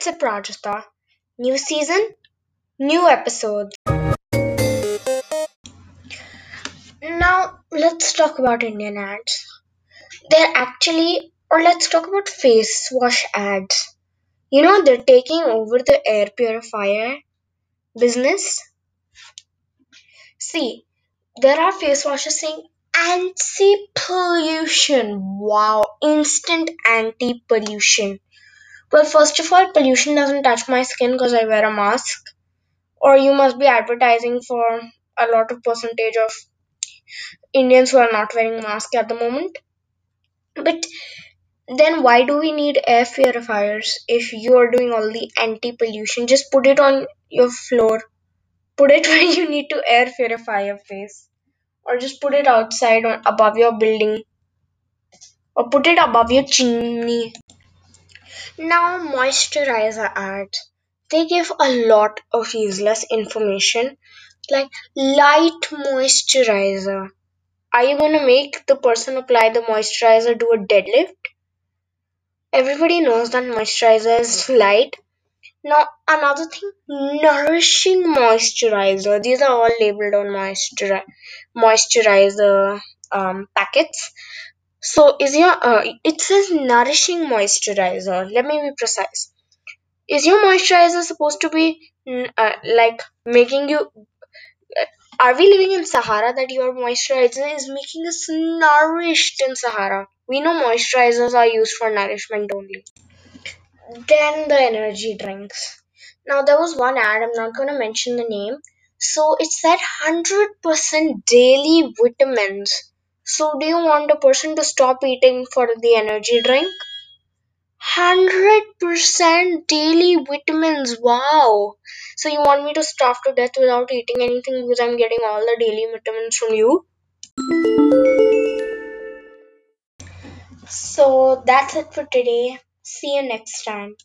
Let's Sip Rajastha. New season, new episodes. Now, let's talk about Indian ads. They're actually, or let's talk about face wash ads. You know, they're taking over the air purifier business. See, there are face washes saying anti pollution. Wow, instant anti pollution. Well, first of all, pollution doesn't touch my skin because I wear a mask. Or you must be advertising for a lot of percentage of Indians who are not wearing masks at the moment. But then why do we need air purifiers if you are doing all the anti pollution? Just put it on your floor. Put it where you need to air purify your face. Or just put it outside or above your building. Or put it above your chimney. Now, moisturizer ads. They give a lot of useless information like light moisturizer. Are you gonna make the person apply the moisturizer do a deadlift? Everybody knows that moisturizer is light. Now, another thing, nourishing moisturizer. These are all labeled on moisturizer moisturizer um, packets. So is your uh, it says nourishing moisturizer. Let me be precise. Is your moisturizer supposed to be uh, like making you? Uh, are we living in Sahara that your moisturizer is making us nourished in Sahara? We know moisturizers are used for nourishment only. Then the energy drinks. Now there was one ad. I'm not gonna mention the name. So it said hundred percent daily vitamins so, do you want a person to stop eating for the energy drink? 100% daily vitamins. Wow. So, you want me to starve to death without eating anything because I'm getting all the daily vitamins from you? So, that's it for today. See you next time.